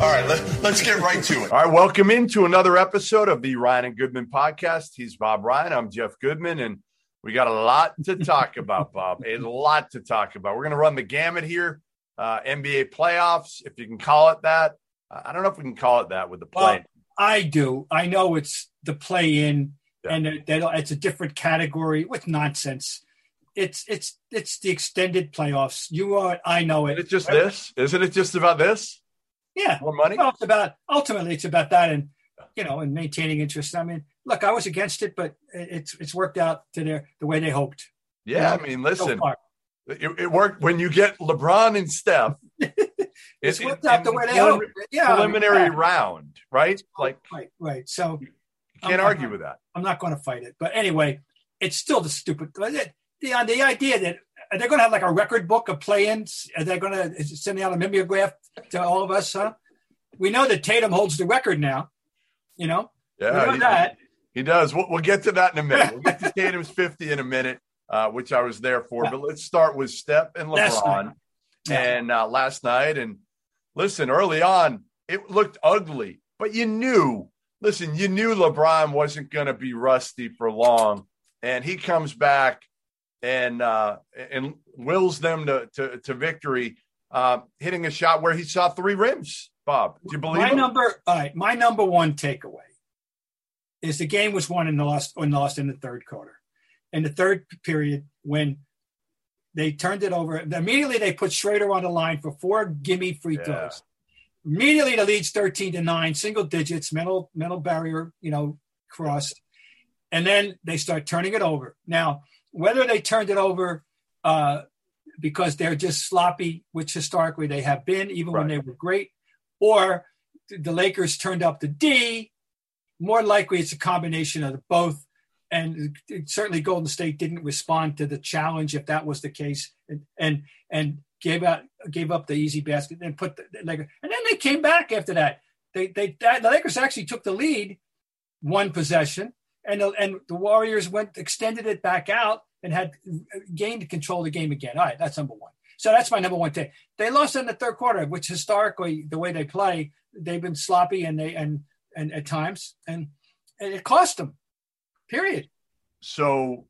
All right, let, us get right to it. All right, welcome into another episode of the Ryan and Goodman podcast. He's Bob Ryan. I'm Jeff Goodman, and we got a lot to talk about, Bob. A lot to talk about. We're going to run the gamut here. Uh, NBA playoffs, if you can call it that. I don't know if we can call it that with the play. Well, I do. I know it's the play in, yeah. and it's a different category with nonsense it's it's it's the extended playoffs. You are, I know it. it. Is it just this? Isn't it just about this? Yeah, more money. Well, it's about ultimately it's about that, and you know, and maintaining interest. I mean, look, I was against it, but it's it's worked out to their the way they hoped. Yeah, you know, I mean, listen, so it, it, worked when you get LeBron and Steph. it's worked out the way they hoped. Yeah, preliminary I mean, round, right? Like, right, right. So you can't argue with that. I'm not going to fight it, but anyway, it's still the stupid the the idea that are they going to have like a record book of play-ins? Are they going to send out a mimeograph to all of us? Huh? We know that Tatum holds the record now. You know, yeah, he, that. he does. We'll, we'll, get to that in a minute. We'll get to Tatum's fifty in a minute, uh, which I was there for. Yeah. But let's start with Steph and LeBron. Yeah. And uh, last night, and listen, early on, it looked ugly, but you knew. Listen, you knew LeBron wasn't going to be rusty for long, and he comes back and uh, and wills them to to, to victory, uh, hitting a shot where he saw three rims. Bob, do you believe my him? number? All right, my number one takeaway is the game was won and lost and lost in the third quarter. In the third period, when they turned it over, immediately they put Schroder on the line for four gimme free throws. Yeah. Immediately the lead's 13 to 9, single digits, mental mental barrier, you know, crossed. And then they start turning it over. Now, whether they turned it over uh, because they're just sloppy, which historically they have been, even right. when they were great, or the Lakers turned up the D. More likely, it's a combination of both. And certainly, Golden State didn't respond to the challenge if that was the case, and and, and gave out gave up the easy basket and put the, the Lakers. And then they came back after that. They they the Lakers actually took the lead, one possession, and the, and the Warriors went extended it back out and had gained control of the game again. All right, that's number one. So that's my number one take. They lost in the third quarter, which historically the way they play, they've been sloppy and they and and at times and, and it cost them. Period. So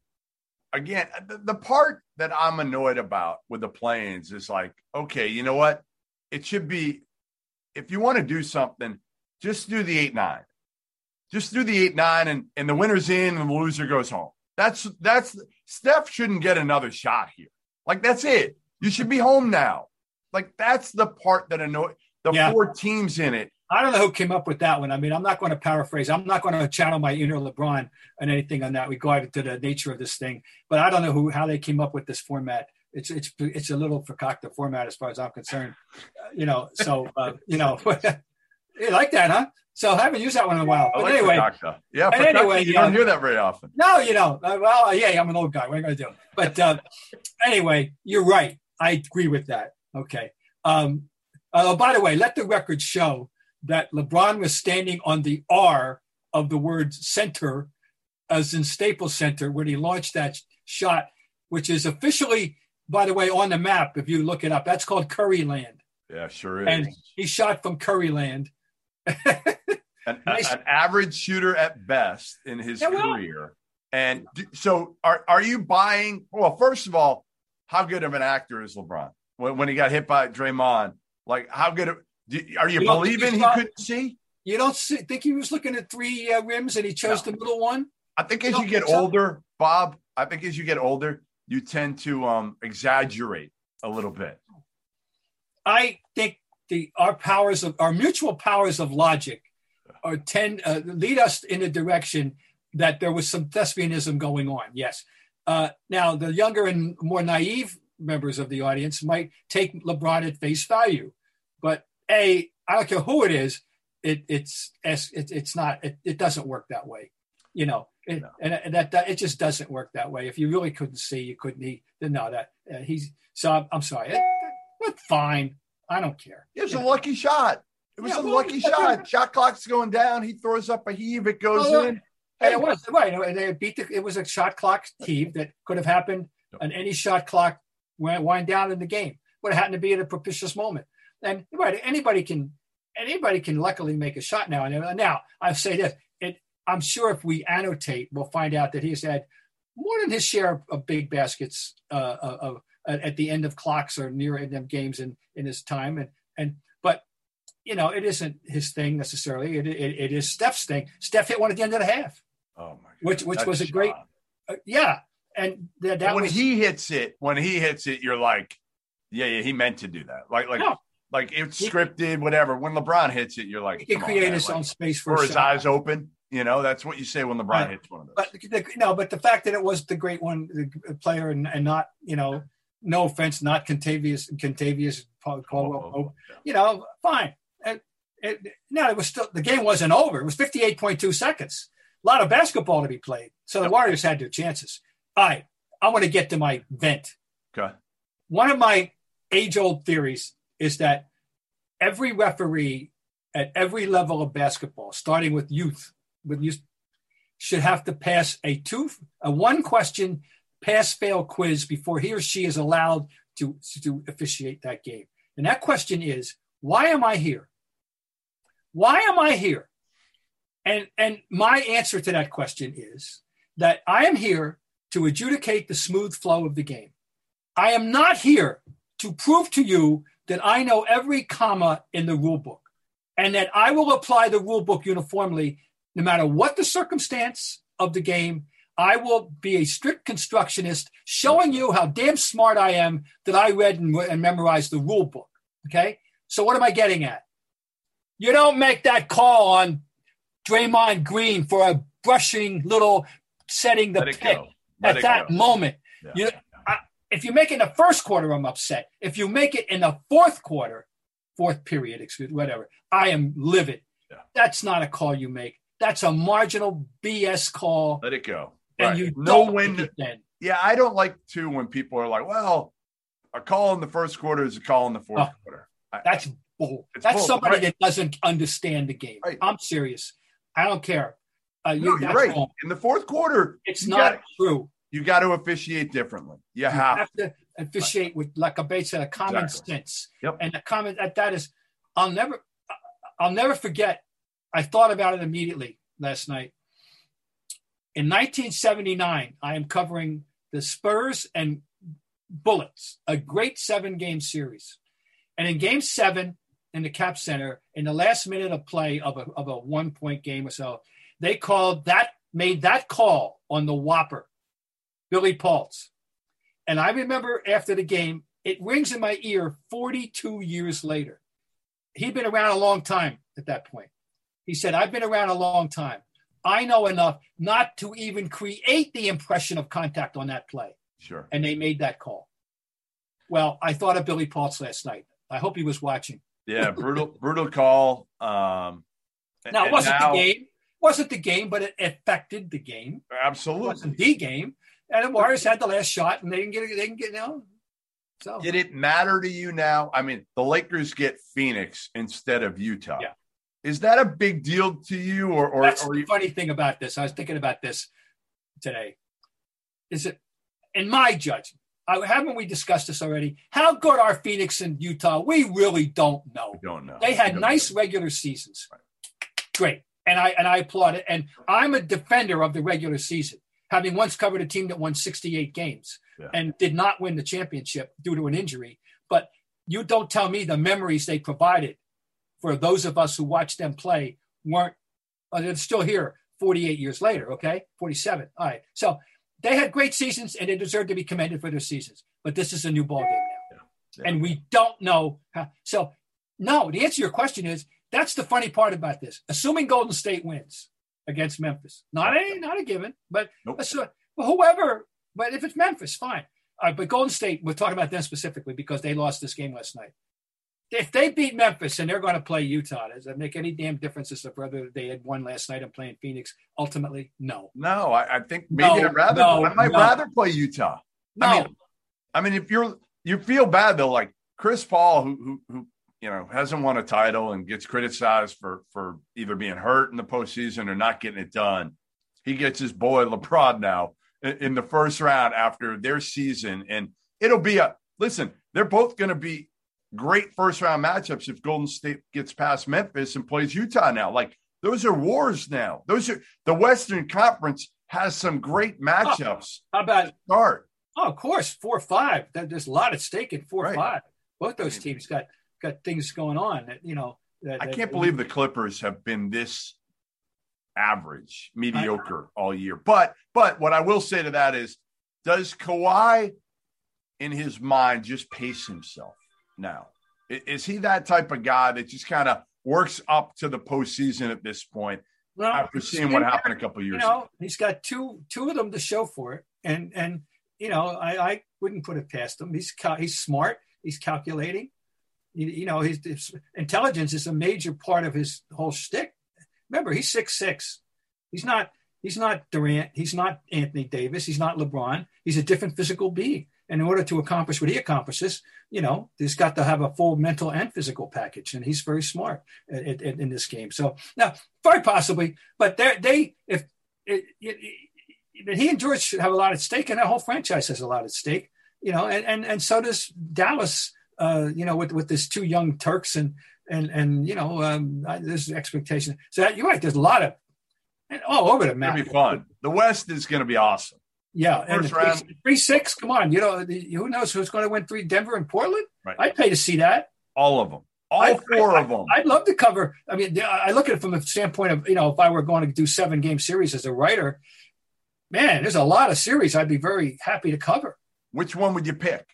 again, the, the part that I'm annoyed about with the planes is like, okay, you know what? It should be if you want to do something, just do the eight nine. Just do the eight nine and, and the winner's in and the loser goes home. That's that's Steph shouldn't get another shot here. Like that's it. You should be home now. Like that's the part that annoys the yeah. four teams in it. I don't know who came up with that one. I mean, I'm not going to paraphrase. I'm not going to channel my inner LeBron and anything on that regard to the nature of this thing. But I don't know who how they came up with this format. It's it's it's a little fakakta format as far as I'm concerned. Uh, you know, so uh, you know, you like that, huh? So I haven't used that one in a while. But anyway, yeah. Anyway, you don't hear that very often. No, you don't. Uh, well, yeah, I'm an old guy. What am I going to do? But uh, anyway, you're right. I agree with that. Okay. Um, uh, by the way, let the record show that LeBron was standing on the R of the word center, as in Staples Center, when he launched that shot, which is officially, by the way, on the map. If you look it up, that's called Curryland. Yeah, sure is. And he shot from Curryland. an, nice. an, average shooter at best in his yeah, well, career. And so, are are you buying? Well, first of all, how good of an actor is LeBron? When, when he got hit by Draymond, like how good? Of, do, are you, you believing he couldn't see? You don't see, think he was looking at three uh, rims and he chose no. the middle one? I think as you, you get older, Bob. I think as you get older, you tend to um, exaggerate a little bit. I think the our powers of our mutual powers of logic or tend uh, lead us in a direction that there was some thespianism going on. Yes. Uh, now, the younger and more naive members of the audience might take LeBron at face value, but a I don't care who it is, it, it's it, it's not it, it doesn't work that way. You know, it, No. and, and that, that it just doesn't work that way. If you really couldn't see, you couldn't. He no, that uh, he's. So I'm, I'm sorry. It, it, fine. I don't care. It was You a know, lucky shot. It was Yeah, a well, lucky shot. right. Shot clock's going down. He throws up a heave. It goes Oh, in. And it was right. They beat the. It was a shot clock heave that could have happened, and any shot clock went wind down in the game. Would have happened to be at a propitious moment. And right, anybody can anybody can luckily make a shot now. And now I say this: it. I'm sure if we annotate, we'll find out that he's had more than his share of big baskets uh, of, of at the end of clocks or near end of games in in his time. And and you know, it isn't his thing necessarily. It, it, it is Steph's thing. Steph hit one at the end of the half. Oh my god. Which- which That was a great- Uh, yeah, and that, that when was he hits it, when he hits it, you're like, yeah, yeah, he meant to do that. Like, like, No. like it's He- scripted, whatever. When LeBron hits it, you're like, he on, create man, his like, own space for or his shot. eyes open. You know, that's what you say when LeBron Right. hits one of those. But the, no, but the fact that it was the great one the player and, and not you know, no offense, not Kentavious Kentavious Caldwell, Oh, you know, fine. It, no, it was still the game wasn't over. It was fifty eight point two seconds. A lot of basketball to be played, so the Warriors had their chances. All right, I want to get to my vent. okay. one of my age old theories is that every referee at every level of basketball, starting with youth, with youth, should have to pass a two, a one question pass fail quiz before he or she is allowed to, to officiate that game. And that question is, why am I here? Why am I here? And, and my answer to that question is that I am here to adjudicate the smooth flow of the game. I am not here to prove to you that I know every comma in the rule book and that I will apply the rule book uniformly no matter what the circumstance of the game. I will be a strict constructionist showing you how damn smart I am that I read and, and memorized the rule book. Okay. So what am I getting at? You don't make that call on Draymond Green for a brushing little setting the pick at that go. moment. Yeah. You, I, if you make it in the first quarter, I'm upset. If you make it in the fourth quarter, fourth period, excuse whatever, I am livid. Yeah. That's not a call you make. That's a marginal BS call, Let it go. and Right. you know don't when. Yeah, I don't like too when people are like, "Well, a call in the first quarter is a call in the fourth Oh. quarter." I, That's bull. It's That's bull, somebody right. that doesn't understand the game. Right. I'm serious. I don't care. Uh, you, no, you're right. wrong. In the fourth quarter, It's not got- true. you got to officiate differently. You You have. have to officiate with, like a base said, a common Exactly. sense. Yep. And the comment that that is, I'll never, I'll never forget. I thought about it immediately last night. In 1979, I am covering the Spurs and Bullets, a great seven-game series. And in Game Seven, in the Cap Center, in the last minute of play of a of a one-point game or so, they called that made that call on the Whopper, Billy Paultz. And I remember after the game, it rings in my ear 42 years later. He'd been around a long time at that point. He said, I've been around a long time. I know enough not to even create the impression of contact on that play. Sure. And they made that call. Well, I thought of Billy Paultz last night. I hope he was watching. Yeah, brutal, brutal call. Um, Now, it wasn't now- the game. wasn't the game, but it affected the game. It Absolutely. wasn't the game. And the Warriors had the last shot, and they didn't get it. They didn't get no. So Did it matter to you now? I mean, the Lakers get Phoenix instead of Utah. Yeah. Is that a big deal to you, or or, That's or the you, funny thing about this. I was thinking about this today. Is it, in my judgment, I, haven't we discussed this already? How good are Phoenix and Utah? We really don't know. I don't know? They had nice know. regular seasons. Great. And I and I applaud it. And I'm a defender of the regular season, having once covered a team that won 68 games Yeah. and did not win the championship due to an injury. But you don't tell me the memories they provided for those of us who watched them play weren't uh, they're still here 48 years later, okay? 47. All right. So they had great seasons and they deserve to be commended for their seasons. But this is a new ball game now. Yeah. And we don't know how. So, no, the answer to your question is that's the funny part about this. Assuming Golden State wins against Memphis, not a not a given, but Nope. assu- well, whoever. But if it's Memphis, fine. Right, but Golden State, we're talking about them specifically because they lost this game last night. If they beat Memphis and they're going to play Utah, does that make any damn difference as to whether they had won last night and playing Phoenix? Ultimately, no. No, I, I think maybe No, I'd rather. no, I might no. rather play Utah. No. I mean, I mean, if you're you feel bad though, like Chris Paul, who who who you know hasn't won a title and gets criticized for for either being hurt in the postseason or not getting it done. He gets his boy LeBron now in, in the first round after their season, and it'll be a listen. They're both going to be great first round matchups if Golden State gets past Memphis and plays Utah now. Like those are wars now. Those are the Western Conference has some great matchups. How about Start. Oh, of course, four or five. There's a lot at stake in four or Right. five. Both those teams got got things going on that you know. That, I that- can't believe the Clippers have been this average, mediocre all year. But but what I will say to that is, does Kawhi, in his mind, just pace himself now? Is he that type of guy that just kind of works up to the postseason at this point Well, after seeing what happened a couple You years ago? know, he's got two two of them to show for it, and and you know, I, I wouldn't put it past him. He's cal- he's smart. He's calculating. You, you know, his, his intelligence is a major part of his whole shtick. Remember, he's six six. He's not he's not Durant. He's not Anthony Davis. He's not LeBron. He's a different physical being. In order to accomplish what he accomplishes, you know, he's got to have a full mental and physical package. And he's very smart at, at- in this game. So now, very possibly, but they if it, it, it, he and George have a lot at stake, and that whole franchise has a lot at stake. You know, and and, and so does Dallas. Uh, you know, with with this two young Turks and and and you know, um, there's expectation. So that, you're right. There's a lot of and all over the map. gonna be fun. The West is gonna be awesome. Yeah, and First the three, round. three six. Come on, you know the, who knows who's going to win three? Denver and Portland. Right. I'd pay to see that. All of them. All I- four I- of them. I'd love to cover. I mean, I look at it from the standpoint of you know, if I were going to do seven game series as a writer, man, there's a lot of series I'd be very happy to cover. Which one would you pick?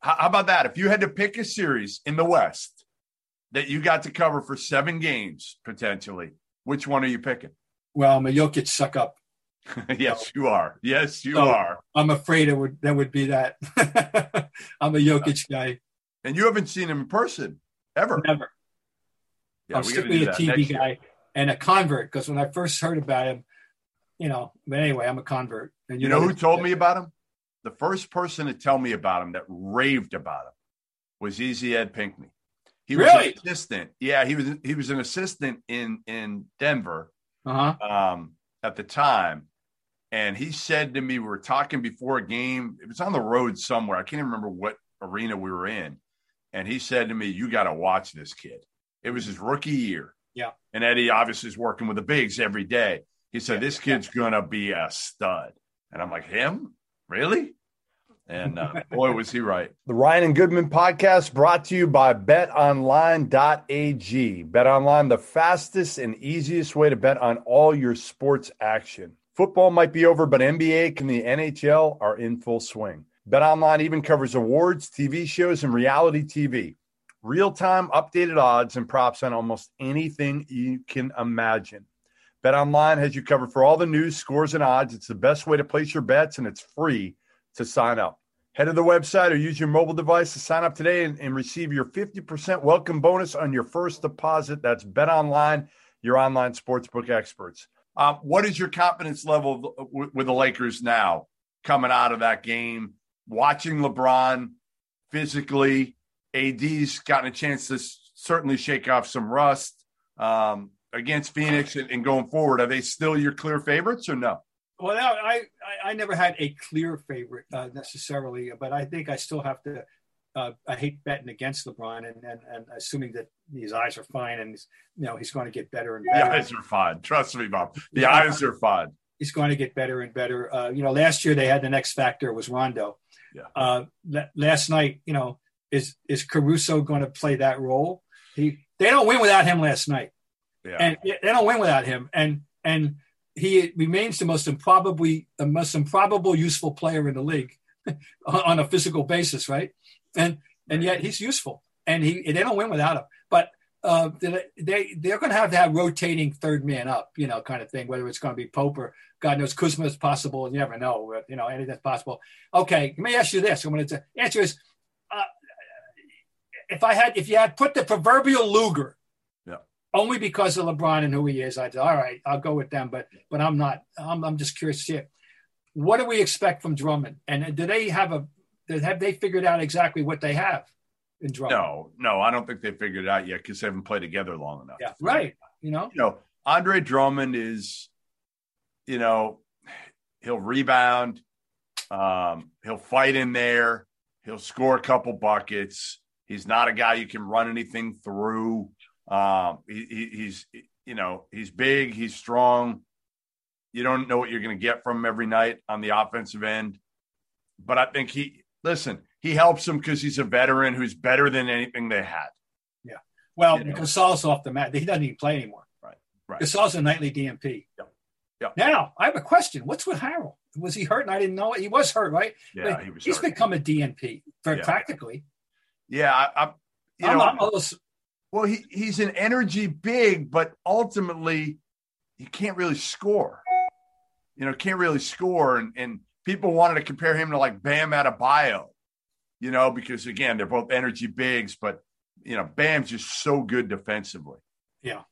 How how about that? If you had to pick a series in the West that you got to cover for seven games potentially, which one are you picking? Well, Jokic suck up. yes, you are. Yes, you No. are. I'm afraid it would that would be that. I'm a Jokic guy. And you haven't seen him in person ever. Never. Yeah, I'm strictly a TV next year. guy and a convert because when I first heard about him, you know. But anyway, I'm a convert. And You know who told me about him? The first person to tell me about him that raved about him was Easy Ed Pinckney. He was an assistant. Yeah, he was he was an assistant in in Denver Uh huh. um, at the time. And he said to me, we were talking before a game. It was on the road somewhere. I can't even remember what arena we were in. And he said to me, You got to watch this kid. It was his rookie year. Yeah. And Eddie obviously is working with the bigs every day. He said, This kid's going to be a stud. And I'm like, Him? Really? And uh, boy, was he right. The Ryan and Goodman podcast brought to you by betonline.ag. BetOnline, the fastest and easiest way to bet on all your sports action. Football might be over, but NBA and the NHL are in full swing. BetOnline even covers awards, TV shows, and reality TV. Real time updated odds and props on almost anything you can imagine. BetOnline has you covered for all the news, scores, and odds. It's the best way to place your bets, and it's free to sign up. Head to the website or use your mobile device to sign up today and, and receive your 50% welcome bonus on your first deposit. That's Bet Online, your online sportsbook experts. Um, what is your confidence level with, with the Lakers now coming out of that game? Watching LeBron physically, AD's gotten a chance to s- certainly shake off some rust um, against Phoenix and, and going forward. Are they still your clear favorites or no? Well, I, I I never had a clear favorite uh, necessarily, but I think I still have to. Uh, I hate betting against LeBron, and, and and assuming that his eyes are fine, and he's, you know he's going to get better and The better. eyes are fine. Trust me, Bob. The Yeah. eyes are fine. he's going to get better and better. Uh, you know, last year they had the next factor was Rondo. Yeah. Uh, la- last night, you know, is is Caruso going to play that role? He they don't win without him last night, Yeah. and they don't win without him, and and he remains the most improbably the most improbable useful player in the league on a physical basis, right? And and yet he's useful, and he they don't win without him, but. Uh, they they- they're going to have to have rotating third man up, you know, kind of thing. Whether it's going to be Pope or God knows Kuzma is possible. You never know. You know, anything's possible. Okay, let me ask you this. I'm going to answer is, uh, if I had, if you had put the proverbial Luger, Yeah. only because of LeBron and who he is, I'd all right, I'll go with them. But but I'm not. I'm, I'm just curious to see it. What do we expect from Drummond? And do they have a? Have they figured out exactly what they have in Drummond? No, no, I don't think they figured it out yet because they haven't played together long enough. Yeah, right. You know, You know, Andre Drummond is, you know, he'll rebound, um, he'll fight in there, he'll score a couple buckets. He's not a guy you can run anything through. Um, he, he, he's, you know, he's big, he's strong. You don't know what you're going to get from him every night on the offensive end. But I think he, listen, he helps them because he's a veteran who's better than anything they had. Yeah. Well, you know. Gasol's off the mat. He doesn't even play anymore. Right, right. Gasol's a nightly DNP. Yep, yep. Now I have a question. What's with Harrell? Was he hurt? And I didn't know it. He was hurt, right? Yeah, But he was He's hurt. become a DNP very Yeah. practically. Yeah, I, I you I'm, know, I'm little- well, he, he's an energy big, but ultimately he can't really score. You know, can't really score. And, and people wanted to compare him to like Bam Adebayo, you know, because again, they're both energy bigs, but you know, Bam's just so good defensively. Yeah.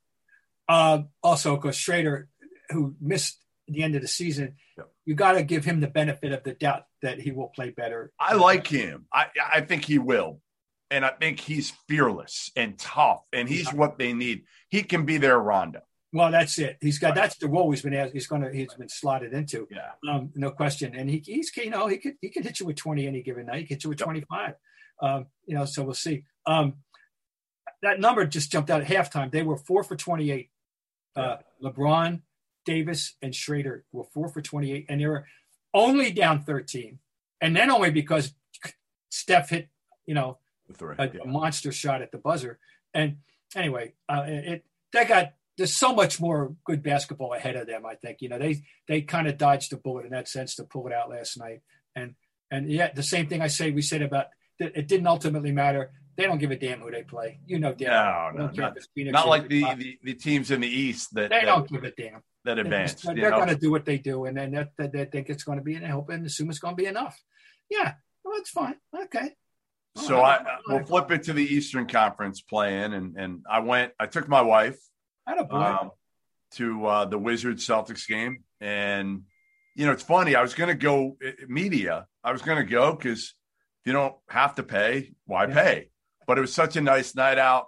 Uh, also, because Schroder, who missed the end of the season, you got to give him the benefit of the doubt that he will play better. I like him. I, I think he will. And I think he's fearless and tough, and he's what they need. He can be their Rondo. Well, that's it. He's got that's the role he's been asked. He's going to he's been slotted into. Yeah. Um, no question. And he, he's you know he could he could hit you with twenty any given night. He could hit you with twenty five. Um, you know, so we'll see. Um, that number just jumped out at halftime. They were four for twenty eight. Uh, LeBron, Davis, and Schroder were four for twenty eight, and they were only down thirteen, and then only because Steph hit you know a, a monster shot at the buzzer. And anyway, uh, it they got there's so much more good basketball ahead of them. I think you know they they kind of dodged the bullet in that sense to pull it out last night. And and yet the same thing I say we said about that it didn't ultimately matter. They don't give a damn who they play. You know, damn. No, no, not, not like the, the, the teams in the East that They that, don't give a damn. that They're, advance. they're going to do what they do, and then that, that they think it's going to be, and they hope and assume it's going to be enough. Yeah, well, that's fine. Okay. So All I we'll flip it to the Eastern Conference playing, and and I went. I took my wife. Um, to uh, the Wizards Celtics game, and you know it's funny. I was going to go uh, media. I was going to go because you don't have to pay. Why Yeah. pay? But it was such a nice night out,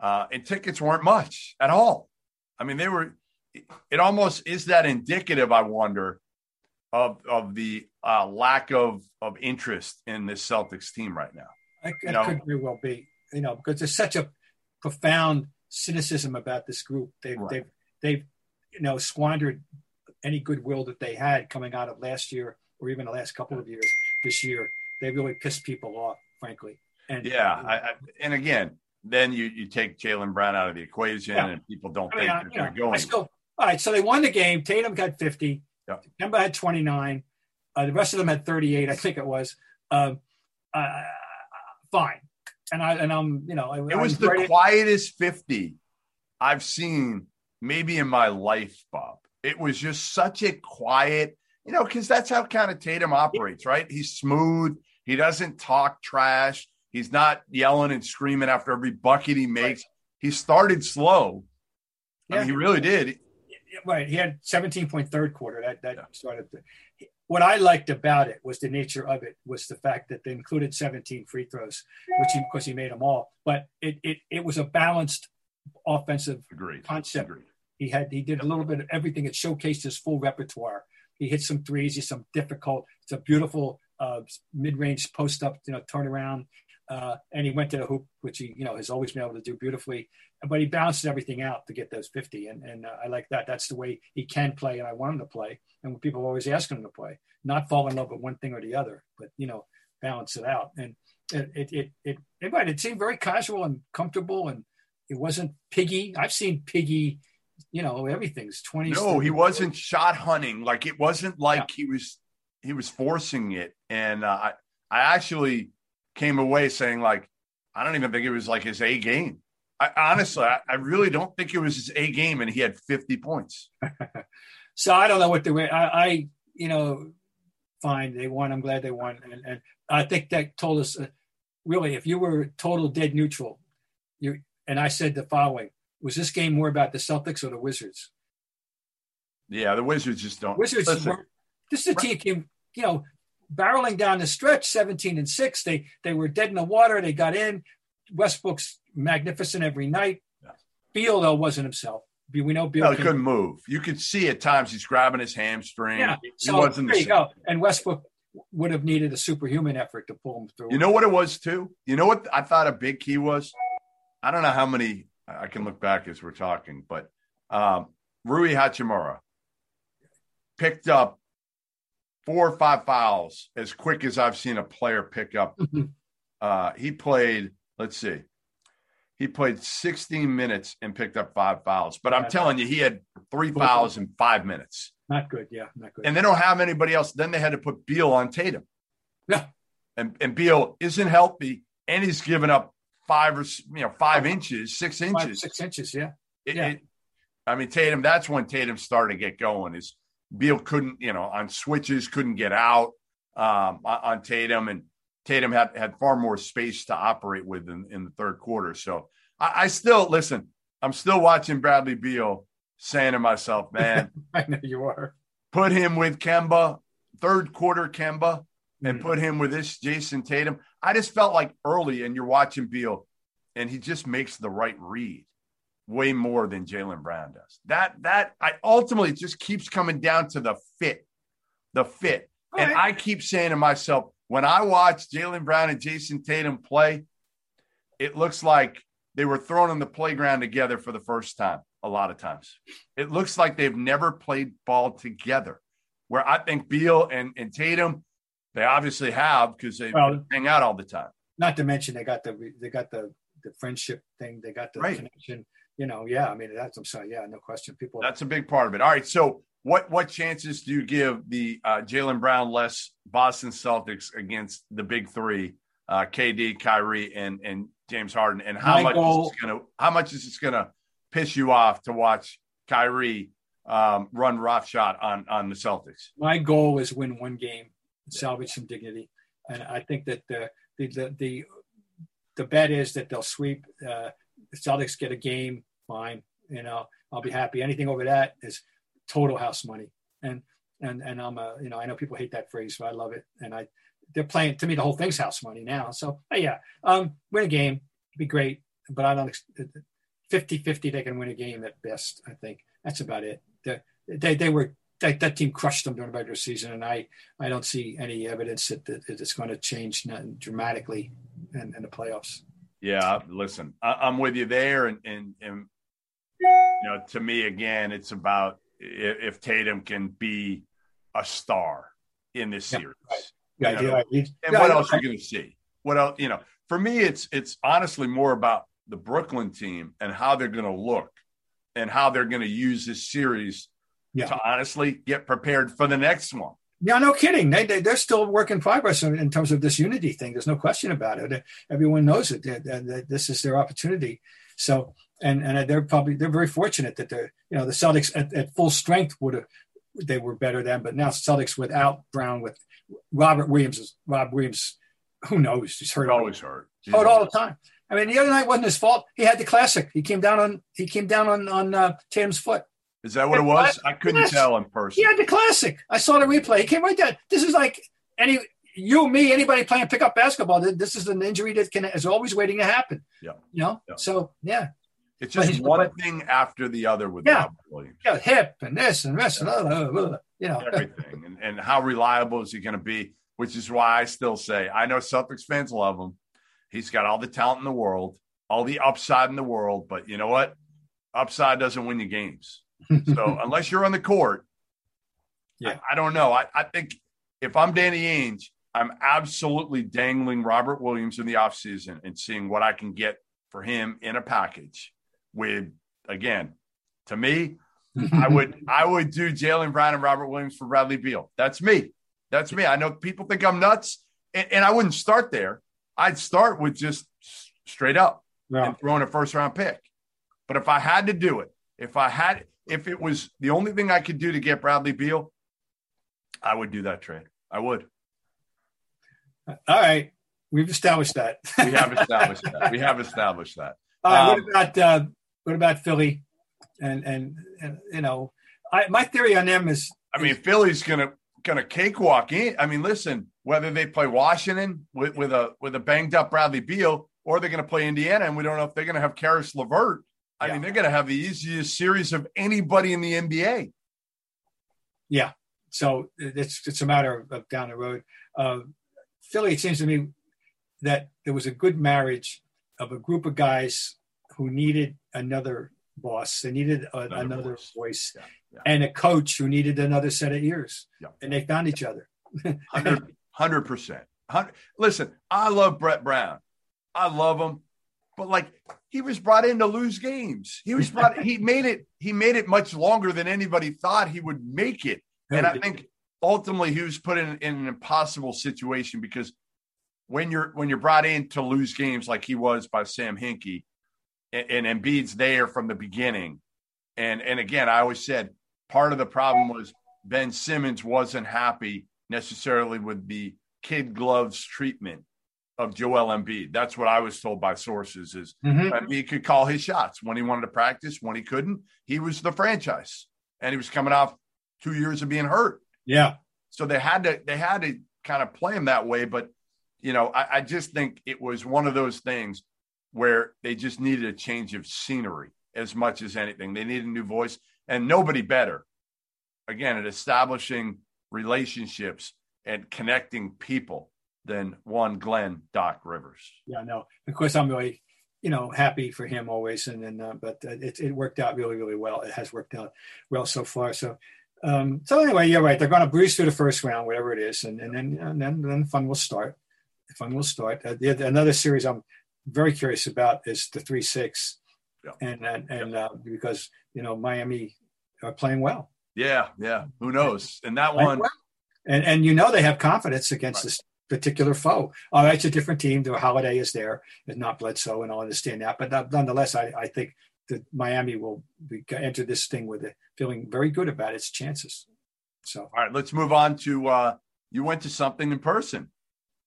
uh, and tickets weren't much at all. I mean, they were. It almost is that indicative. I wonder of of the uh, lack of of interest in this Celtics team right now. It, You it know? could very well be, you know, because it's such a profound cynicism about this group. They've, Right. they've, they've, you know, squandered any goodwill that they had coming out of last year or even the last couple of years. This year, they really pissed people off, frankly. And Yeah, I, I, and again, then you you take Jaylen Brown out of the equation, Yeah. and people don't I mean, think I, that you know, they're going. Still, all right. So they won the game. Tatum got 50. Yeah. Kemba had 29. Uh, the rest of them had 38, I think it was. Um, uh, fine. And I and I'm, you know, I, it was the quietest fifty I've seen maybe in my life, Bob. It was just such a quiet, you know, because that's how kind of Tatum operates, right? He's smooth. He doesn't talk trash. He's not yelling and screaming after every bucket he makes. He started slow. I mean, he really did. right. He had 17 point third quarter. That that Yeah. started. The, what I liked about it was the nature of it was the fact that they included 17 free throws, which he, because he made them all. But it it it was a balanced offensive Agreed. Concept. Agreed. he had he did a little bit of everything. It showcased his full repertoire. He hit some threes, he some difficult. It's a beautiful uh, mid-range post up, you know, turnaround. Uh, and he went to the hoop, which he you know has always been able to do beautifully. But he balanced everything out to get those 50, and and uh, I like that. That's the way he can play, and I want him to play. And when people always ask him to play, not fall in love with one thing or the other, but you know, balance it out. And it it it it, it, right, it seemed very casual and comfortable, and it wasn't piggy. I've seen piggy you know, everything's 20. No, he wasn't shot hunting. Like it wasn't like he was he was forcing it. And uh, I I actually came away saying like I don't even think it was like his A game. I honestly I, I really don't think it was his A game, and he had 50 points. So I don't know what the way I, I, you know, fine. They won. I'm glad they won. And, and I think that told us uh, really, if you were total dead neutral, you and I said the following: Was this game more about the Celtics or the Wizards? Yeah, the Wizards just don't. Wizards. Were, this is a team came, you know, barreling down the stretch, seventeen and six. They they were dead in the water. They got in. Westbrook's magnificent every night. Beal though wasn't himself. We know Beal no, he can- couldn't move. You could see at times he's grabbing his hamstring. Yeah, he so wasn't the there you go. And Westbrook would have needed a superhuman effort to pull him through. You know what it was too? You know what I thought a big key was? I don't know how many I can look back as we're talking, but um, Rui Hachimura picked up four or five fouls as quick as I've seen a player pick up. uh, he played, let's see, he played 16 minutes and picked up five fouls. But I'm telling you, he had three fouls in five minutes. not good. Yeah, not good. And they don't have anybody else. Then they had to put Beal on Tatum. Yeah. And and Beal isn't healthy, and he's given up five or you know five inches, six Five, inches. six inches. Yeah. It- yeah. it- I mean, Tatum. That's when Tatum started to get going. Is Beal couldn't you know on switches couldn't get out um, on Tatum, and Tatum had had far more space to operate with in, in the third quarter. So I, I still listen. I'm still watching Bradley Beal, saying to myself, man I know you are. put him with Kemba, third quarter Kemba, and Mm. put him with this Jayson Tatum. I just felt like early, and you're watching Beal, and he just makes the right read way more than Jaylen Brown does. That that I ultimately just keeps coming down to the fit, the fit. All and right. I keep saying to myself, when I watch Jaylen Brown and Jayson Tatum play, it looks like they were thrown on the playground together for the first time. A lot of times, it looks like they've never played ball together. Where I think Beal and, and Tatum, they obviously have because they Well- hang out all the time. Not to mention they got the they got the the friendship thing. They got the Right. connection. You know. Yeah. I mean, that's. I'm sorry. Yeah. No question. People. That's a big part of it. All right, so what what chances do you give the uh, Jaylen Brown less Boston Celtics against the big three, uh, KD, Kyrie, and and James Harden? And how My much is this gonna how much is this gonna piss you off to watch Kyrie um, run roughshod on on the Celtics? my goal is win one game, salvage some dignity, and I think that the the the the, the bet is that they'll sweep. Uh, the Celtics get a game, fine. You know, I'll be happy. Anything over that is total house money, and and and I'm a you know I know people hate that phrase, but I love it, and I they're playing to me the whole thing's house money now. So uh, yeah, um, win a game, be great, but I don't. ex- 50-50 they can win a game at best. I think that's about it. They they, they were that, that team crushed them during the regular season, and I, I don't see any evidence that, that it's going to change dramatically in, in the playoffs. Yeah, listen, I, I'm with you there, and and and you know, to me again, it's about if, if Tatum can be a star in this series. Yeah, know, do. And yeah, what else are you going to see? What else? You know, for me, it's it's honestly more about the Brooklyn team and how they're going to look and how they're going to use this series Yeah. to honestly get prepared for the next one. Yeah, no kidding. They, they they're still work in progress in, terms of this unity thing. There's no question about it. Everyone knows it. That- that this is their opportunity. So and and they're probably they're very fortunate that they're you know the Celtics at, at full strength would have they were better than, but now Celtics without Brown with Robert Williams is Rob Williams. Who knows? He's hurt always hurt. It all the time. I mean, the other night wasn't his fault. He had the classic. He came down on he came down on on uh, Tatum's foot. Is that what it was? I couldn't Yes. tell in person. He had the classic. I saw the replay. He came right down. This is like any you, me, anybody playing pickup basketball. This is an injury that can is always waiting to happen. Yeah. You know. Yeah. So yeah, It's just one but- thing after the other with Yeah. Robert Williams. yeah, hip and this and this and blah, you know. everything and, and how reliable is he going to be which is why i still say i know celtics fans love him he's got all the talent in the world all the upside in the world but you know what upside doesn't win you games so unless you're on the court Yeah. I, I don't know I, I think if i'm danny ainge i'm absolutely dangling robert williams in the offseason and seeing what i can get for him in a package with again to me I would I would do Jaylen Brown and Robert Williams for Bradley Beal. That's me. That's me. I know people think I'm nuts, and, and I wouldn't start there. I'd start with just straight up and throwing a first round pick. But if I had to do it, if I had, if it was the only thing I could do to get Bradley Beal, I would do that trade. I would. All right. We've established that. we have established that. We have established that. Um, what about uh, what about Philly? And, and and you know, I my theory on them is I mean, Philly's gonna gonna cakewalk in. I mean, listen, whether they play Washington with, with a with a banged up Bradley Beal or they're gonna play Indiana, and we don't know if they're gonna have Caris LeVert. I Yeah. mean, they're gonna have the easiest series of anybody in the NBA. yeah. So it's it's a matter of, of down the road. Uh, Philly, it seems to me that there was a good marriage of a group of guys who needed another boss. They needed a, Another another, voice. voice, Yeah, yeah. and a coach who needed another set of ears. Yeah. And they found each other. Hundred percent. Listen, I love Brett Brown. I love him, but like he was brought in to lose games. He was brought. he made it. He made it much longer than anybody thought he would make it. And I think ultimately he was put in, in an impossible situation because when you're when you're brought in to lose games like he was by Sam Hinkie, and, and Embiid's there from the beginning, and and again I always said part of the problem was Ben Simmons wasn't happy necessarily with the kid gloves treatment of Joel Embiid. That's what I was told by sources is Mhm. Embiid could call his shots when he wanted to practice, when he couldn't. He was the franchise, and he was coming off two years of being hurt. yeah. So they had to they had to kind of play him that way. But you know, I, I just think it was one of those things where they just needed a change of scenery as much as anything. They needed a new voice, and nobody better. Again, at establishing relationships and connecting people than one Glenn Doc Rivers. Yeah, no. Of course, I'm really, you know, happy for him always, and and uh, but uh, it it worked out really really well. It has worked out well so far. So, um, so anyway, you're right. They're going to breeze through the first round, whatever it is, and and then and then then fun will start. Fun will start. Uh, the, another series I'm very curious about is the three six, Yeah. and and and uh, because you know Miami are playing well. Yeah, yeah. Who knows? And that one, well. and and you know they have confidence against Right. this particular foe. All right, it's a different team. The Holiday is there, is not Bledsoe, and I understand that. But nonetheless, I, I think that Miami will be, enter this thing with it feeling very good about its chances. So all right, let's move on to uh you went to something in person.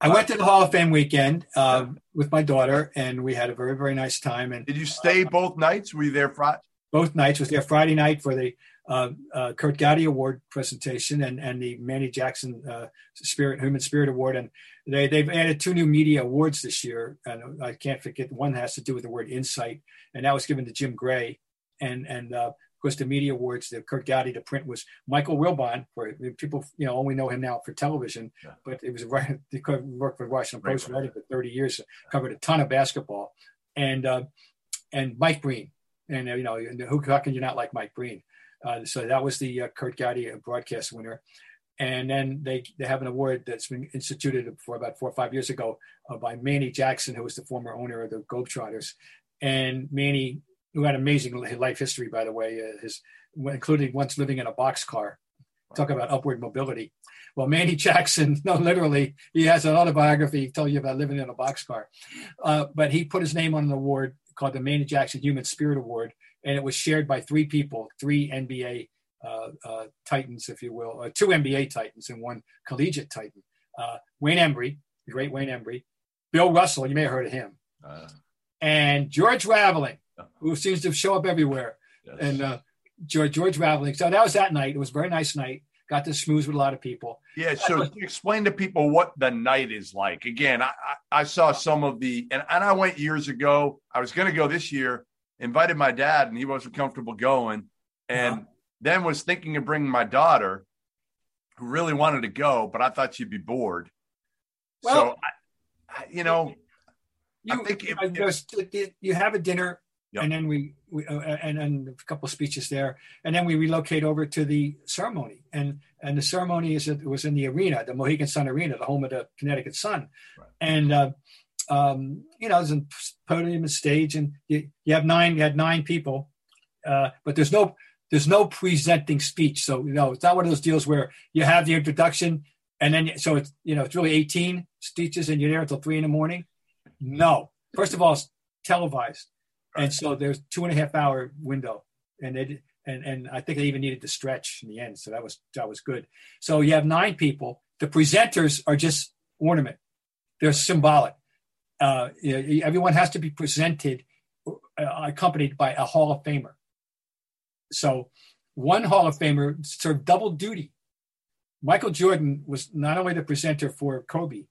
I went to the Hall of Fame weekend uh, with my daughter, and we had a very very nice time. And Did you stay both nights? Were you there Friday? both nights was there Friday night for the uh, uh, Curt Gowdy Award presentation and, and the Manny Jackson uh, Spirit Human Spirit Award, and they they've added two new media awards this year, and I can't forget one has to do with the word insight, and that was given to Jim Gray, and and uh, course the media awards, the Curt Gowdy to print was Michael Wilbon, where people you know only know him now for television, Yeah. but it was right he worked for Washington Right, Post right. for 30 years, covered a ton of basketball, and uh, and Mike Breen and uh, you know, who how can you not like Mike Breen? Uh, so that was the uh, Curt Gowdy broadcast winner, and then they they have an award that's been instituted for about four or five years ago uh, by Manny Jackson, who was the former owner of the Globetrotters, and Manny, who had amazing life history, by the way, uh, his including once living in a boxcar. Talk about upward mobility. Well, Manny Jackson, no, literally, he has an autobiography tell you about living in a boxcar. Uh, but he put his name on an award called the Manny Jackson Human Spirit Award, and it was shared by three people, three NBA uh, uh, titans, if you will, uh, two NBA titans and one collegiate titan. Uh, Wayne Embry, the great Wayne Embry, Bill Russell, you may have heard of him, Uh, and George Raveling, who seems to show up everywhere yes. and uh, George George Raveling. So that was that night. It was a very nice night. Got to schmooze with a lot of people. Yeah, so explain to people what the night is like. Again, I, I, saw some of the, and, and I went years ago. I was going to go this year, invited my dad, and he wasn't comfortable going. And Uh-huh. then was thinking of bringing my daughter, who really wanted to go, but I thought she'd be bored. so, Well- I, I, you know, I You, if- uh, you have a dinner, Yep. and then we, we uh, and and a couple of speeches there, and then we relocate over to the ceremony, and and the ceremony is it was in the arena, the Mohegan Sun Arena, the home of the Connecticut Sun, Right. and uh, um, you know there's a podium and stage, and you, you have nine, you had nine people, uh, but there's no there's no presenting speech, so you know it's not one of those deals where you have the introduction, and then so it's you know it's really 18 speeches, and you're there until three in the morning. No, first of all, it's televised, and so there's two and a half hour window, and it and and I think they even needed to stretch in the end, so that was that was good. So you have nine people. The presenters are just ornament. They're symbolic. Uh, everyone has to be presented, uh, accompanied by a Hall of Famer. So one Hall of Famer served double duty. Michael Jordan was not only the presenter for Kobe,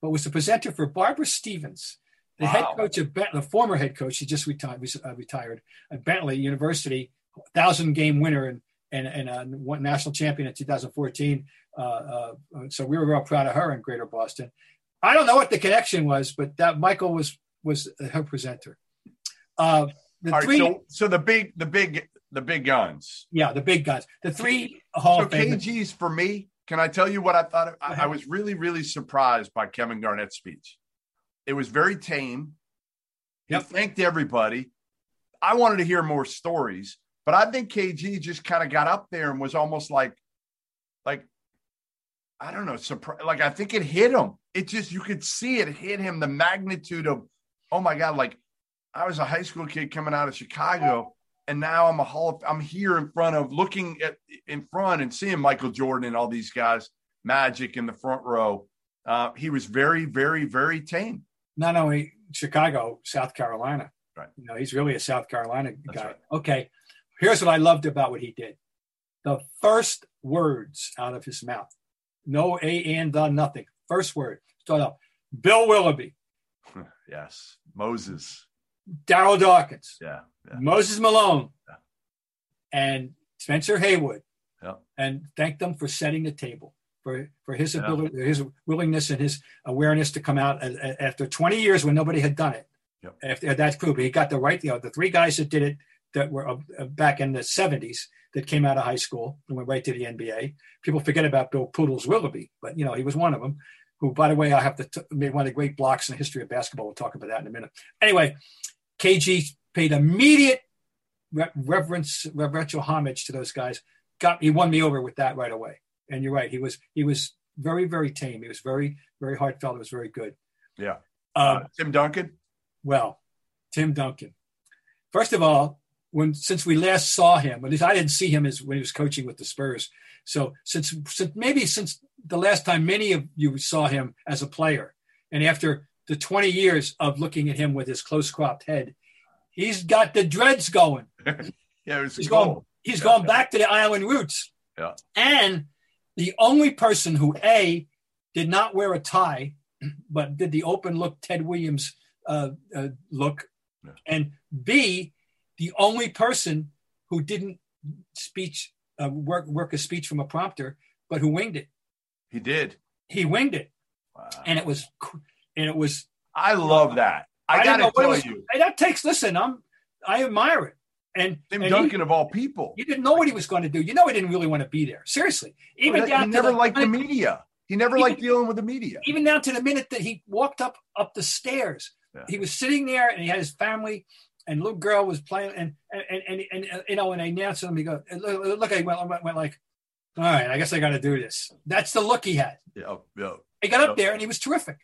but was the presenter for Barbara Stevens, the wow. head coach of Bentley, the former head coach. He just retired, uh, retired at Bentley University, thousand game winner and and, and a national champion in 2014. Uh, uh, so we were real proud of her in Greater Boston. I don't know what the connection was, but that Michael was was her presenter. Uh, the three, so, so the big the big the big guns. Yeah, the big guns. The three Hall so of Fame. KG's for me. Can I tell you what I thought? I, I was really, really surprised by Kevin Garnett's speech. It was very tame. Yep. He thanked everybody. I wanted to hear more stories, but I think KG just kind of got up there and was almost like, like, I don't know, surprise. Like I think it hit him. It just you could see it hit him. The magnitude of, oh my god! Like I was a high school kid coming out of Chicago and now I'm a hall of, I'm here in front of looking at in front and seeing Michael Jordan and all these guys, Magic in the front row. Uh, he was very, very, very tame. Not only Chicago, South Carolina. Right. You know, he's really a South Carolina guy. Right. Okay. Here's what I loved about what he did. The first words out of his mouth. No A and the nothing. First word. Start off. Bill Willoughby. yes. Moses. Daryl Dawkins. Yeah yeah. Moses Malone, yeah. and Spencer Haywood, yeah. and thank them for setting the table for for his ability, his willingness, and his awareness to come out after 20 years when nobody had done it. Yep. After that's proved, he got the right. You know, the three guys that did it that were uh, back in the 70s that came out of high school and went right to the NBA. People forget about Bill Poodles Willoughby, but you know he was one of them. Who, by the way, I have to t- made one of the great blocks in the history of basketball. We'll talk about that in a minute. Anyway, KG paid immediate reverence, reverential homage to those guys. Got he won me over with that right away. And you're right, he was he was very very tame. He was very very heartfelt. It was very good. Yeah. Um, uh, Tim Duncan. Well, Tim Duncan. First of all, when since we last saw him, at least I didn't see him as when he was coaching with the Spurs. So since, since maybe since the last time many of you saw him as a player, and after the 20 years of looking at him with his close cropped head He's got the dreads going. yeah, he's going. He's yeah, going yeah. back to the island roots. Yeah. And the only person who a did not wear a tie, but did the open look Ted Williams uh, uh, look, yeah. and b the only person who didn't speech uh, work work a speech from a prompter, but who winged it. He did. He winged it, wow. and it was and it was. I love that. I, I gotta tell was, you, that takes. Listen, I'm. I admire it. And Tim and Duncan he, of all people, you didn't know what he was going to do. You know, he didn't really want to be there. Seriously, even well, down he never the, liked the media. He never even, liked dealing with the media. Even down to the minute that he walked up up the stairs, yeah. he was sitting there and he had his family and little girl was playing and and and, and, and, and you know when they announced him, he go look, look, he went, went, went like, all right, I guess I got to do this. That's the look he had. Yeah, oh, yeah. He got up there and he was terrific,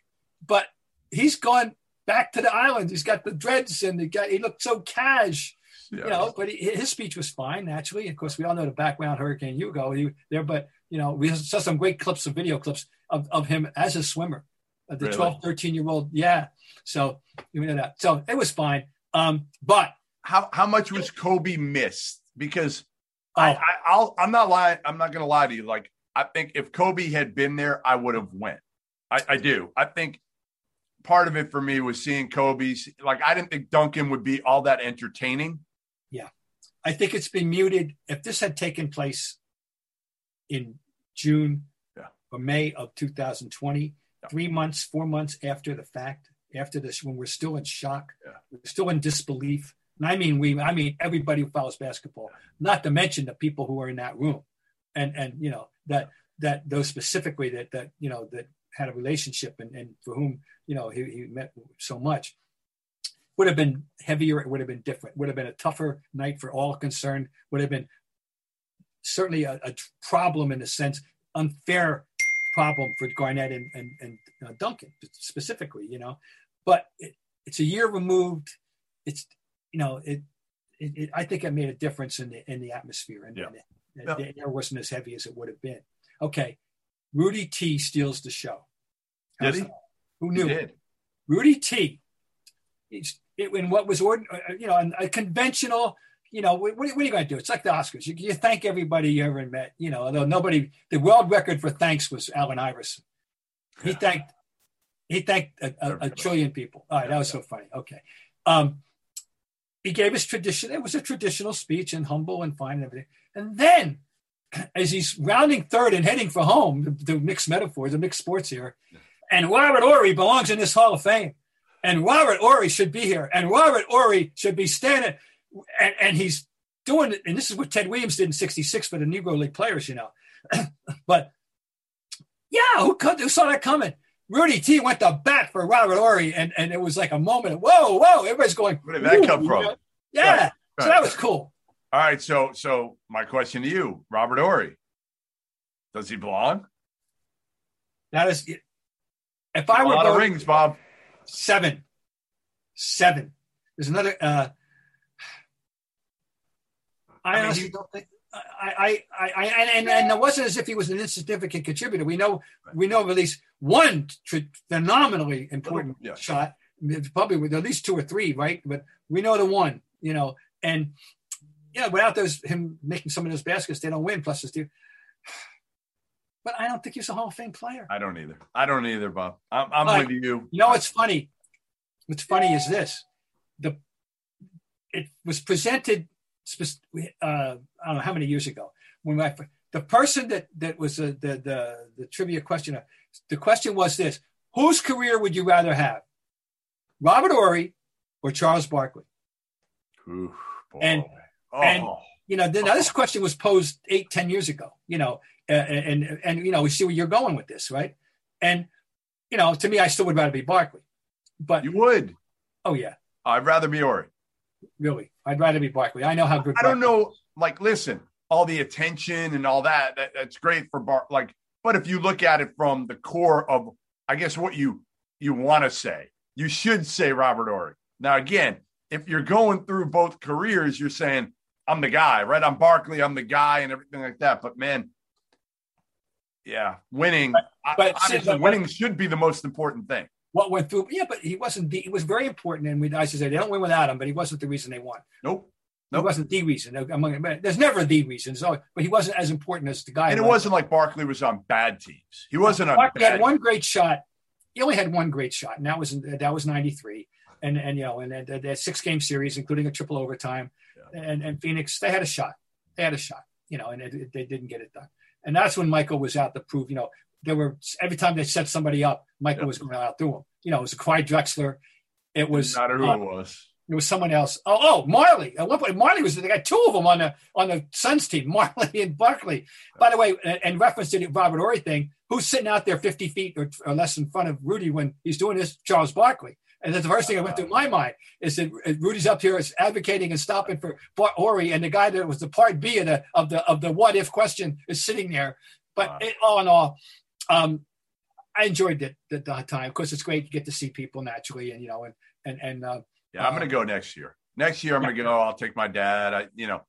but he's gone back to the island. He's got the dreads and the guy. He looked so cash, yeah. you know. But he, his speech was fine, naturally. Of course, we all know the background Hurricane Hugo he, there, but you know, we saw some great clips of video clips of, of him as a swimmer, uh, the really? 12, 13 year old. Yeah. So you know that. So it was fine. Um, but how how much was Kobe missed? Because oh. I, I I'll I'm not lying. I'm not going to lie to you. Like I think if Kobe had been there, I would have went. I, I do. I think part of it for me was seeing Kobe's. Like I didn't think Duncan would be all that entertaining. I think it's been muted. If this had taken place in June yeah. or May of 2020, yeah. three months, four months after the fact, after this, when we're still in shock, yeah. we're still in disbelief. And I mean we, I mean everybody who follows basketball, not to mention the people who are in that room, and and you know that that those specifically that that you know that had a relationship and, and for whom you know he, he met so much would have been heavier it would have been different would have been a tougher night for all concerned would have been certainly a, a problem in a sense unfair problem for garnett and, and, and uh, duncan specifically you know but it, it's a year removed it's you know it, it, it, i think it made a difference in the in the atmosphere and, yeah. and the, the air wasn't as heavy as it would have been okay Rudy T steals the show. Did he? Who knew? He did. Rudy T. He's in what was ordin- uh, you know, a conventional. You know, what, what are you going to do? It's like the Oscars. You, you, thank everybody you ever met. You know, although nobody, the world record for thanks was Allen Iverson. He yeah. thanked, he thanked a, a, a, trillion people. All right, that was so funny. Okay, um, he gave his tradition. It was a traditional speech and humble and fine and everything. And then, as he's rounding third and heading for home, the, the mixed metaphors, the mixed sports here, and Robert Horry belongs in this Hall of Fame and Robert Horry should be here, and Robert Horry should be standing, and, and he's doing it. And this is what Ted Williams did in '66 for the Negro League players, you know. but yeah, who, could, who saw that coming? Rudy T went to bat for Robert Horry, and, and it was like a moment. Of, whoa, whoa! Everybody's going. Where did that come from? You know? Yeah, right, right. so that was cool. All right, so so my question to you, Robert Horry, does he belong? That is, if I were a lot of rings, Bob. Seven. Seven. There's another. Uh, I, I honestly don't think. I, I, I, and, and it wasn't as if he was an insignificant contributor. We know, we know of at least one phenomenally important yeah. shot. Probably with at least two or three, right? But we know the one, you know, and yeah, without those him making some of those baskets, they don't win. Plus, dude. But I don't think he's a Hall of Fame player. I don't either. I don't either, Bob. I'm, I'm with you. You know what's funny? What's funny is this: the it was presented. Uh, I don't know how many years ago when I, the person that that was the the the, the trivia question. The question was this: Whose career would you rather have, Robert Horry or Charles Barkley? Ooh, and oh. and you know, then now this question was posed eight, ten years ago. You know, and, and, and you know we see where you're going with this, right? And you know, to me, I still would rather be Barkley. But you would. Oh yeah. I'd rather be Horry. Really, I'd rather be Barkley. I know how good. I don't know. Like, listen, all the attention and all that, that that's great for Bar. Like, but if you look at it from the core of, I guess what you you want to say, you should say Robert Horry. Now, again, if you're going through both careers, you're saying I'm the guy, right? I'm Barkley, I'm the guy, and everything like that. But man, yeah, winning. But, but obviously, winning should be the most important thing. What went through? Yeah, but he wasn't. The, he was very important, and we I should say they don't win without him. But he wasn't the reason they won. Nope. Nope. He wasn't the reason. Among, there's never the reason. So, but he wasn't as important as the guy. And it wasn't like Barkley was on bad teams. He wasn't on. Barkley had one great shot. He only had one great shot, and that was that was '93. And and you know, and that six game series, including a triple overtime, yeah. and and Phoenix, they had a shot. They had a shot. You know, and it, they didn't get it done. And that's when Michael was out to prove, you know, there were every time they set somebody up, Michael yep. was going out through him. You know, it was a Clyde Drexler. It was not who uh, it was. It was someone else. Oh, oh, Majerle. At one point, Majerle was they got two of them on the on the Suns team, Majerle and Barkley. By the way, in reference to the Robert Horry thing, who's sitting out there 50 feet or, or less in front of Rudy when he's doing this? Charles Barkley. And that's the first thing that went through my mind is that Rudy's up here is advocating and stopping for Horry, and the guy that was the part B of the of the of the what if question is sitting there. But it, all in all, um, I enjoyed the, the, the, time. Of course, it's great to get to see people naturally, and you know, and and and uh, yeah, I'm going to go next year. Next year, I'm to go. I'll take my dad. I, you know,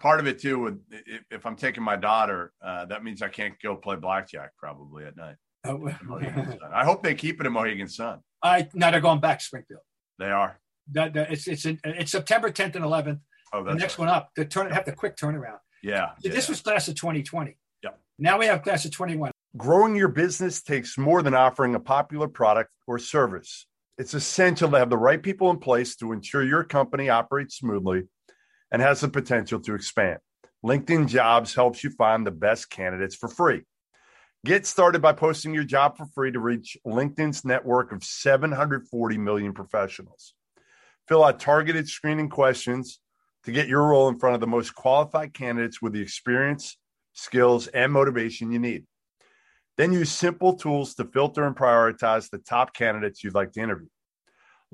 part of it too. With if, if I'm taking my daughter, uh, that means I can't go play blackjack probably at night. Oh, I hope they keep it in Mohegan Sun. I now they're going back Springfield. They are. That, that it's it's in, it's September 10th and 11th. Oh, the next right. one up. The turn have the quick turnaround. Yeah. This yeah. was class of 2020. Yeah. Now we have class of 21. Growing your business takes more than offering a popular product or service. It's essential to have the right people in place to ensure your company operates smoothly and has the potential to expand. LinkedIn Jobs helps you find the best candidates for free. Get started by posting your job for free to reach LinkedIn's network of 740 million professionals. Fill out targeted screening questions to get your role in front of the most qualified candidates with the experience, skills, and motivation you need. Then use simple tools to filter and prioritize the top candidates you'd like to interview.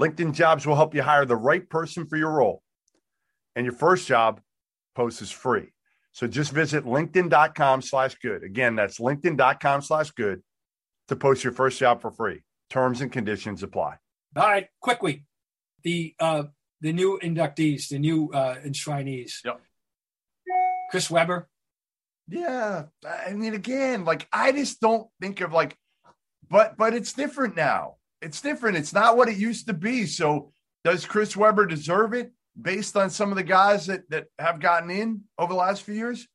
LinkedIn Jobs will help you hire the right person for your role. And your first job post is free. So just visit linkedin.com slash good. Again, that's linkedin.com slash good to post your first job for free. Terms and conditions apply. All right, quickly. The uh the new inductees, the new uh enshrinees. Yep. Chris Webber. Yeah. I mean, again, like I just don't think of like but but it's different now. it's different. It's not what it used to be. So does Chris Webber deserve it based on some of the guys that that have gotten in over the last few years?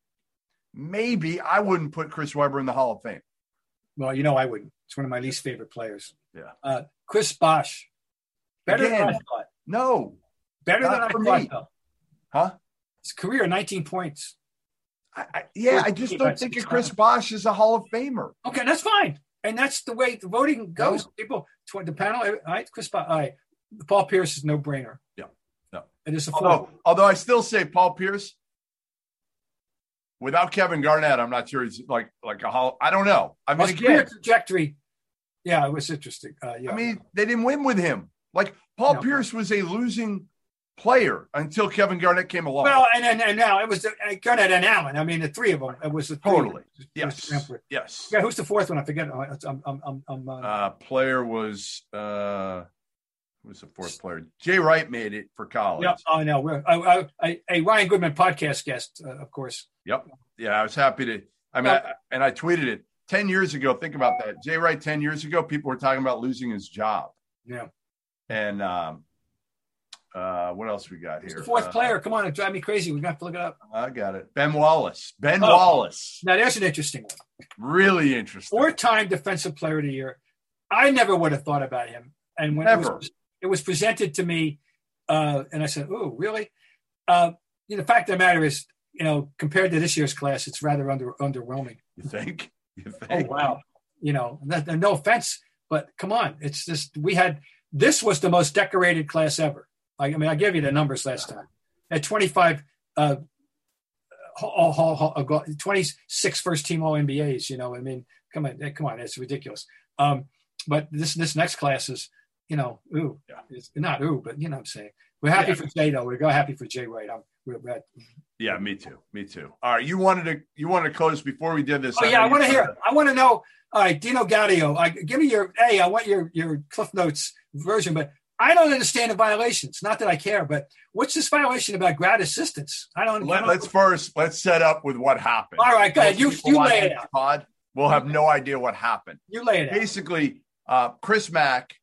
Maybe I wouldn't put Chris Webber in the Hall of Fame. Well, you know I wouldn't. It's one of my least favorite players. Yeah. Uh, Chris Bosh. Better Again, than I thought. No, Better than I for thought, me. though. huh? His career, 19 points. I, I, yeah, I just don't think of Chris Bosh is a Hall of Famer. Okay, that's fine. And that's the way the voting goes. People, tw- the panel, all right, Chris Bosh, all right. Paul Pierce is no brainer. Yeah, no. It is a. Although, although I still say Paul Pierce, without Kevin Garnett, I'm not sure he's like like a Hall. I don't know. I mean, again, trajectory. Yeah, it was interesting. Uh, yeah. I mean, they didn't win with him. Like Paul No. Pierce was a losing player until Kevin Garnett came along. well, and, and and now it was uh, Garnett and Allen. I mean, the three of them. It was the. Totally. It yes, yes. Yeah, who's the fourth one? I forget. I'm, I'm, I'm, I'm, uh, Uh, player was uh, was the fourth player? Jay Wright made it for college. Yep. oh no, we're, I, I, a Ryan Goodman podcast guest, uh, of course. Yep. Yeah, I was happy to. I mean, I, and I tweeted it 10 years ago. Think about that. Jay Wright, 10 years ago, people were talking about losing his job. Yeah, And um, uh, what else we got here? fourth Uh, player. Come on, it drive me crazy. We have to look it up. I got it. Ben Wallace. Ben Oh. Wallace. Now there's an interesting one. Really interesting. Four-time Defensive Player of the Year. I never would have thought about him. And when it was, it was presented to me, uh, and I said, "Oh, really?" Uh, you know, the fact of the matter is, you know, compared to this year's class, it's rather under underwhelming. You think? You think? Oh wow! You know, that, no offense, but come on, it's just we had this was the most decorated class ever. I, I mean, I gave you the numbers last time. At 25, uh, all, all, all, all, 26 first team All NBAs. You know, I mean, come on, eh, come on, it's ridiculous. Um, but this this next class is, you know, ooh, Yeah. it's not ooh, but you know what I'm saying. We're happy Yeah. for Jay though. We're go happy for Jay Wright. I'm, we're, Yeah, me too. Me too. All right. You wanted to you wanted to close before we did this. Oh yeah, I want to hear. it. I want to know. All right, Dino Gaudio. I, give me your. Hey, I want your your Cliff Notes version, but I don't understand the violations. Not that I care, but what's this violation about grad assistants? I don't. Let, let's first let's set up with what happened. All right, go ahead. You- you lay it out. Pod will have no idea what happened. you lay it out. Basically, uh, Chris Mack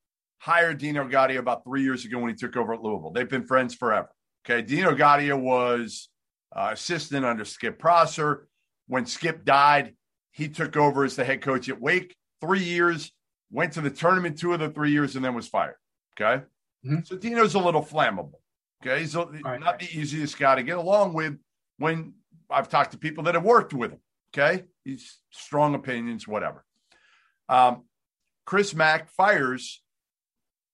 hired Dino Gaudio about three years ago when he took over at Louisville. They've been friends forever. Okay, Dino Gaudio was uh, assistant under Skip Prosser. When Skip died, he took over as the head coach at Wake. Three years, went to the tournament two of the three years, and then was fired. Okay, Mhm. so Dino's a little flammable. Okay, he's a, right. not the easiest guy to get along with. When I've talked to people that have worked with him. Okay, he's strong opinions, whatever. Um, Chris Mack fires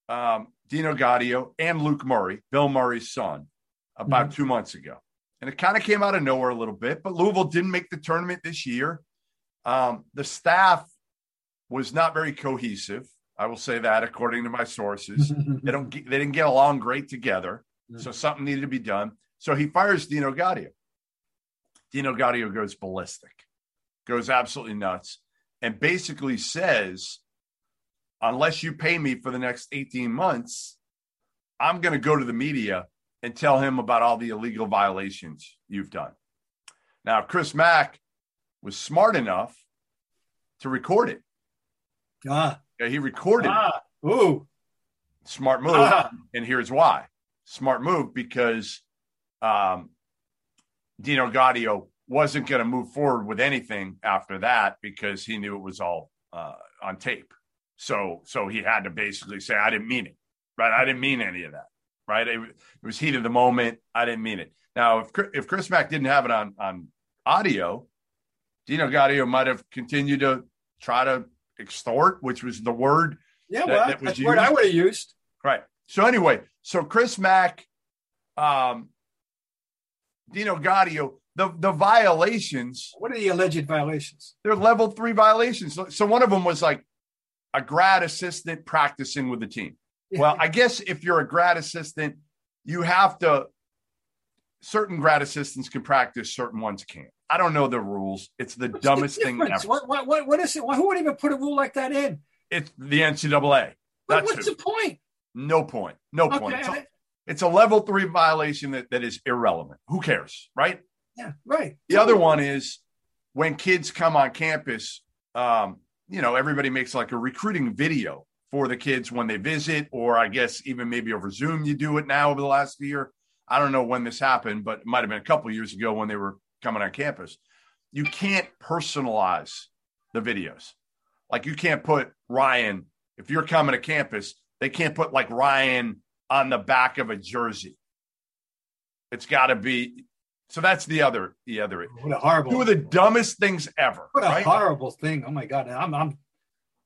um, Dino Gaudio and Luke Murray, Bill Murray's son, about two months ago. And it kind of came out of nowhere a little bit, but Louisville didn't make the tournament this year. Um, the staff was not very cohesive. I will say that according to my sources. they don't get, they didn't get along great together. So something needed to be done. So he fires Dino Gaudio. Dino Gaudio goes ballistic, goes absolutely nuts, and basically says, unless you pay me for the next 18 months, I'm going to go to the media and tell him about all the illegal violations you've done. Now, Chris Mack was smart enough to record it. ah, Okay, He recorded it. ah, ooh, Smart move. Ah. And here's why. Smart move because um, Dino Gaudio wasn't going to move forward with anything after that because he knew it was all uh, on tape. So so he had to basically say, I didn't mean it. Right. I didn't mean any of that. Right. It, it was heat of the moment. I didn't mean it. Now, if Chris- if Chris Mack didn't have it on on audio, Dino Gaudio might have continued to try to extort, which was the word yeah, That- well, that was that's the word I would have used. Right. So anyway, so Chris Mack, um, Dino Gaudio, the the violations, What are the alleged violations? they're level three violations. So one of them was like a grad assistant practicing with the team. Well, I guess if you're a grad assistant, you have to. Certain grad assistants can practice, certain ones can't. I don't know the rules. It's the What's dumbest the thing ever. What, what, what, what is it? Who would even put a rule like that in? It's the NCAA. That's what's who. the point? no point. No point. It's a- it's a level three violation that, that is irrelevant. Who cares, right? yeah, right. The other one is when kids come on campus, um, you know, everybody makes like a recruiting video for the kids when they visit, or I guess even maybe over Zoom, you do it now over the last year. I don't know when this happened, but it might have been a couple years ago when they were coming on campus. You can't personalize the videos. Like you can't put Ryan, if you're coming to campus, they can't put like Ryan on the back of a jersey. It's got to be. So that's the other, the other. What a horrible. Two of the dumbest things ever. What a right? horrible thing. Oh my God. I'm, I'm,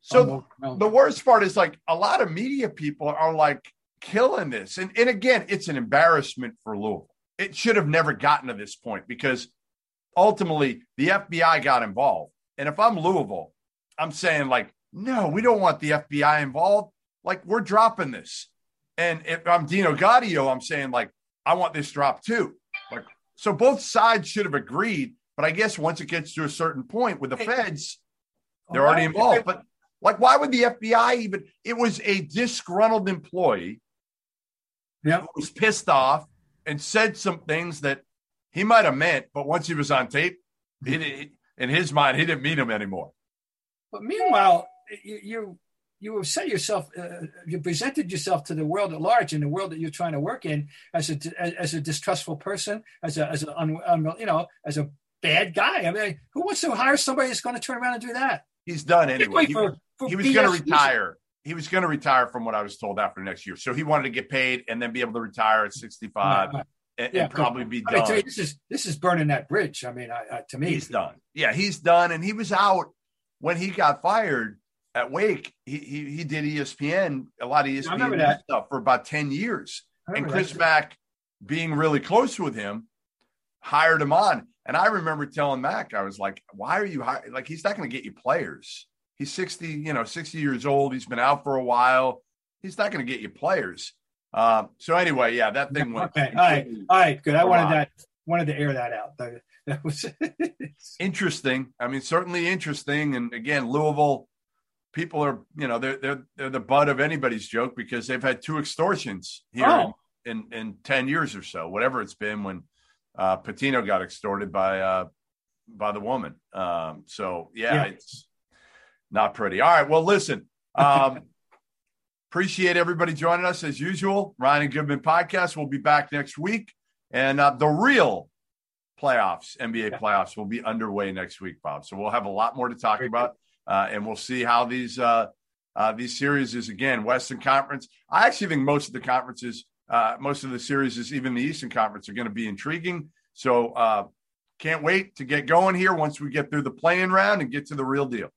So I'm the worst part is like a lot of media people are like killing this. And, and again, it's an embarrassment for Louisville. It should have never gotten to this point because ultimately the FBI got involved. And if I'm Louisville, I'm saying, like, no, we don't want the FBI involved. Like, we're dropping this. And if I'm Dino Gaudio, I'm saying, like, I want this dropped too. Like, so both sides should have agreed. But I guess once it gets to a certain point with the feds, oh, they're already involved. But like, why would the FBI even? It was a disgruntled employee yeah. who was pissed off and said some things that he might have meant, but once he was on tape, he, he, in his mind, he didn't mean them anymore. But meanwhile, you you, you have set yourself, uh, you presented yourself to the world at large, in the world that you're trying to work in, as a as, as a distrustful person, as a as a un, un, you know as a bad guy. I mean, who wants to hire somebody that's going to turn around and do that? He's done anyway. He, for, for he was going to retire. He was going to retire from what I was told after next year. So he wanted to get paid and then be able to retire at 65 right, right. And, yeah, and, probably be done. You, this is this is burning that bridge. I mean, I, I, to me, he's done. Yeah, he's done, and he was out when he got fired at Wake. He he, he did ESPN a lot of ESPN stuff for about ten years, and Chris that. Mack, being really close with him, hired him on. And I remember telling Mack, I was like, "Why are you hiring? Like, he's not going to get you players. He's sixty, you know, sixty years old. He's been out for a while. He's not going to get you players." Uh, so anyway, yeah, that thing went. Okay, all right, all right, good. I wanted that wanted to air that out. That was interesting. I mean, certainly interesting. And again, Louisville people are, you know, they're they're they're the butt of anybody's joke because they've had two extortions here oh. in, in, in ten years or so, whatever it's been when uh, Pitino got extorted by uh, by the woman. Um, so yeah, yeah, it's not pretty. All right, well, listen. Um, Appreciate everybody joining us as usual. Ryan and Goodman podcast. We'll be back next week. And uh, the real playoffs, NBA playoffs, will be underway next week, Bob. So we'll have a lot more to talk about. Uh, and we'll see how these uh, uh, these series is again Western Conference. I actually think most of the conferences, uh, most of the series is even the Eastern Conference are going to be intriguing. So uh, can't wait to get going here once we get through the playing round and get to the real deal.